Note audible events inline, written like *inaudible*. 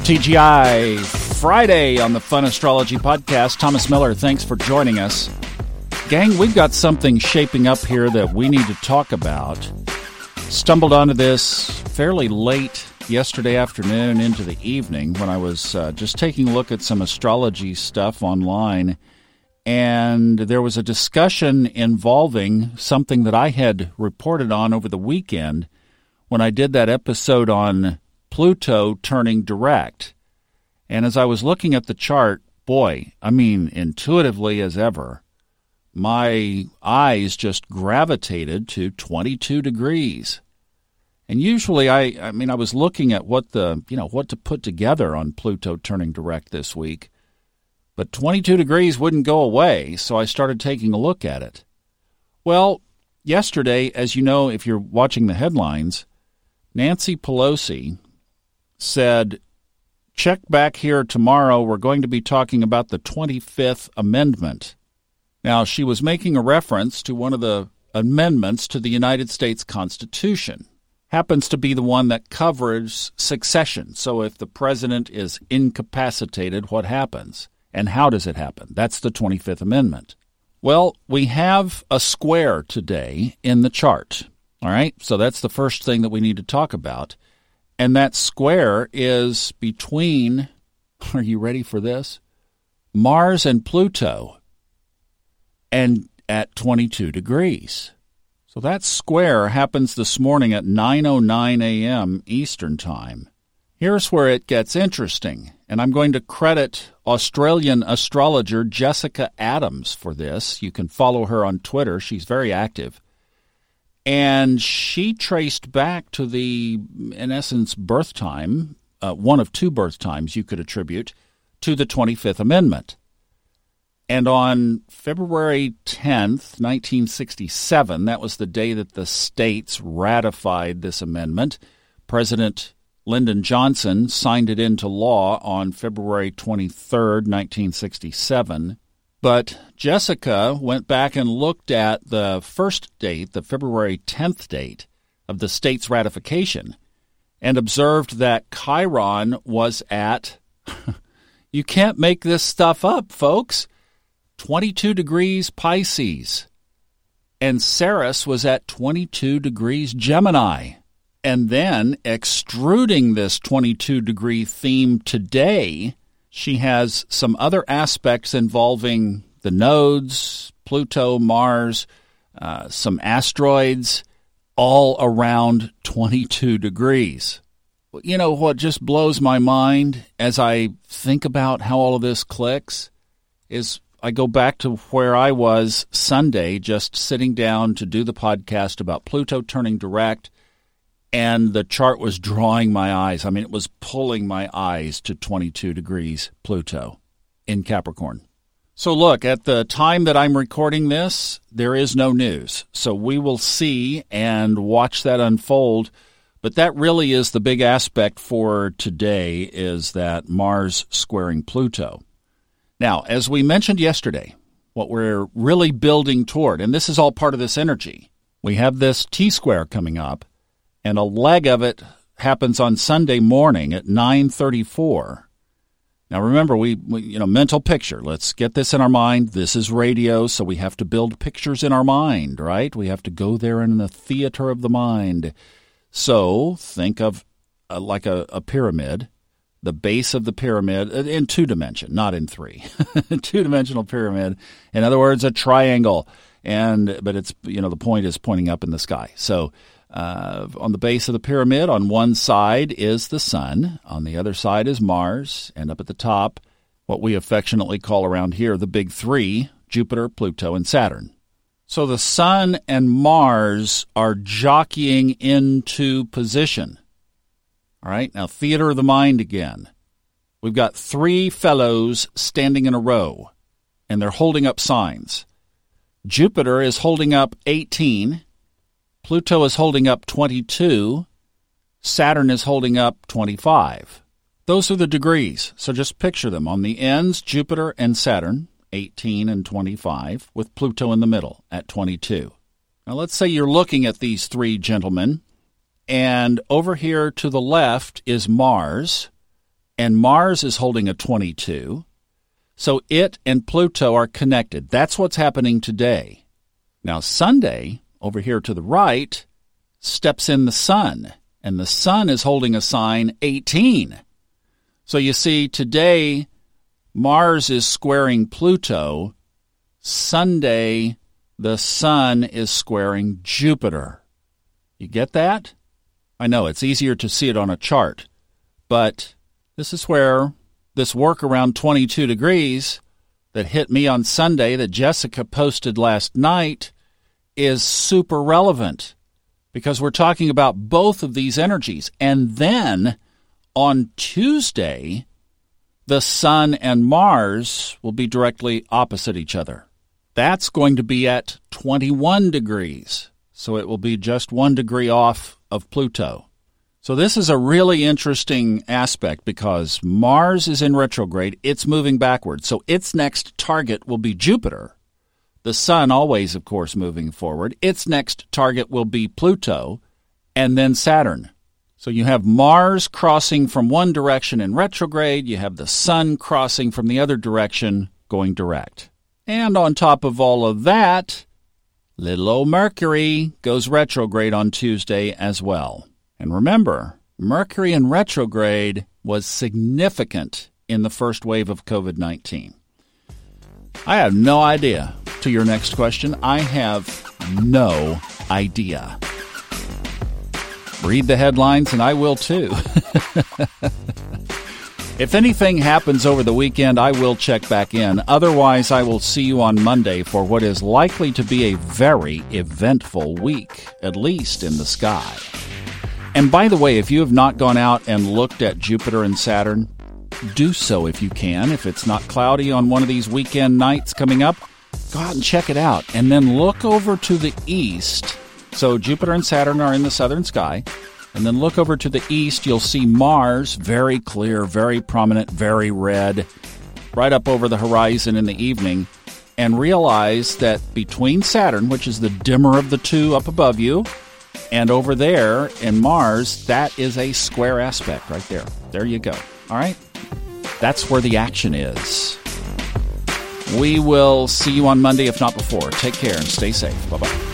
TGI Friday on the Fun Astrology Podcast. Thomas Miller, thanks for joining us. Gang, we've got something shaping up here that we need to talk about. Stumbled onto this fairly late yesterday afternoon into the evening when I was uh, just taking a look at some astrology stuff online. And there was a discussion involving something that I had reported on over the weekend when I did that episode on Pluto turning direct. And as I was looking at the chart, boy, I mean, intuitively as ever, my eyes just gravitated to 22 degrees. And usually I I mean I was looking at what the, you know, what to put together on Pluto turning direct this week. But 22 degrees wouldn't go away, so I started taking a look at it. Well, yesterday, as you know if you're watching the headlines, Nancy Pelosi said, check back here tomorrow. We're going to be talking about the 25th Amendment. Now, she was making a reference to one of the amendments to the United States Constitution happens to be the one that covers succession. So if the president is incapacitated, what happens? And how does it happen? That's the 25th Amendment. Well, we have a square today in the chart. All right, so that's the first thing that we need to talk about. And that square is between, *laughs* are you ready for this? Mars and Pluto, and at 22 degrees. So that square happens this morning at 9:09 a.m. Eastern Time. Here's where it gets interesting, and I'm going to credit Australian astrologer Jessica Adams for this. You can follow her on Twitter. She's very active. And she traced back to the, in essence, birth time, uh, one of two birth times you could attribute to the 25th Amendment. And on February 10th, 1967, that was the day that the states ratified this amendment. President Lyndon Johnson signed it into law on February 23rd, 1967. But Jessica went back and looked at the first date, the February 10th date of the state's ratification, and observed that Chiron was at. *laughs* you can't make this stuff up, folks. 22 degrees Pisces. And Ceres was at 22 degrees Gemini. And then, extruding this 22 degree theme today, she has some other aspects involving the nodes, Pluto, Mars, uh, some asteroids, all around 22 degrees. You know what just blows my mind as I think about how all of this clicks is I go back to where I was Sunday, just sitting down to do the podcast about Pluto turning direct, and the chart was drawing my eyes. I mean, it was pulling my eyes to 22 degrees Pluto in Capricorn. So, look, at the time that I'm recording this, there is no news. So, we will see and watch that unfold. But that really is the big aspect for today is that Mars squaring Pluto. Now, as we mentioned yesterday, what we're really building toward, and this is all part of this energy, we have this T square coming up, and a leg of it happens on Sunday morning at 9:34. Now remember, we, we, you know mental picture. Let's get this in our mind. This is radio, so we have to build pictures in our mind, right? We have to go there in the theater of the mind. So think of uh, like a, a pyramid the base of the pyramid uh, in two dimension, not in three, *laughs* two dimensional pyramid. In other words, a triangle. And but it's you know the point is pointing up in the sky. So uh, on the base of the pyramid, on one side is the sun, on the other side is Mars, and up at the top, what we affectionately call around here the big three: Jupiter, Pluto, and Saturn. So the sun and Mars are jockeying into position. All right, now theater of the mind again. We've got three fellows standing in a row, and they're holding up signs. Jupiter is holding up 18, Pluto is holding up 22, Saturn is holding up 25. Those are the degrees, so just picture them. On the ends, Jupiter and Saturn, 18 and 25, with Pluto in the middle at 22. Now let's say you're looking at these three gentlemen and over here to the left is Mars. and Mars is holding a 22. So it and Pluto are connected. That's what's happening today. Now, Sunday, over here to the right, steps in the Sun, and the Sun is holding a sign 18. So you see, today, Mars is squaring Pluto. Sunday, the Sun is squaring Jupiter. You get that? I know it's easier to see it on a chart, but this is where this work around 22 degrees that hit me on Sunday that Jessica posted last night is super relevant because we're talking about both of these energies. And then on Tuesday, the Sun and Mars will be directly opposite each other. That's going to be at 21 degrees, so it will be just one degree off of Pluto. So, this is a really interesting aspect because Mars is in retrograde, it's moving backwards. So, its next target will be Jupiter. The Sun, always, of course, moving forward. Its next target will be Pluto and then Saturn. So, you have Mars crossing from one direction in retrograde, you have the Sun crossing from the other direction going direct. And on top of all of that, little old Mercury goes retrograde on Tuesday as well. And remember, Mercury in retrograde was significant in the first wave of COVID 19. I have no idea. To your next question, I have no idea. Read the headlines, and I will too. *laughs* if anything happens over the weekend, I will check back in. Otherwise, I will see you on Monday for what is likely to be a very eventful week, at least in the sky. And by the way, if you have not gone out and looked at Jupiter and Saturn, do so if you can. If it's not cloudy on one of these weekend nights coming up, go out and check it out. And then look over to the east. So Jupiter and Saturn are in the southern sky. And then look over to the east, you'll see Mars, very clear, very prominent, very red, right up over the horizon in the evening. And realize that between Saturn, which is the dimmer of the two up above you, and over there in Mars, that is a square aspect right there. There you go. All right? That's where the action is. We will see you on Monday, if not before. Take care and stay safe. Bye bye.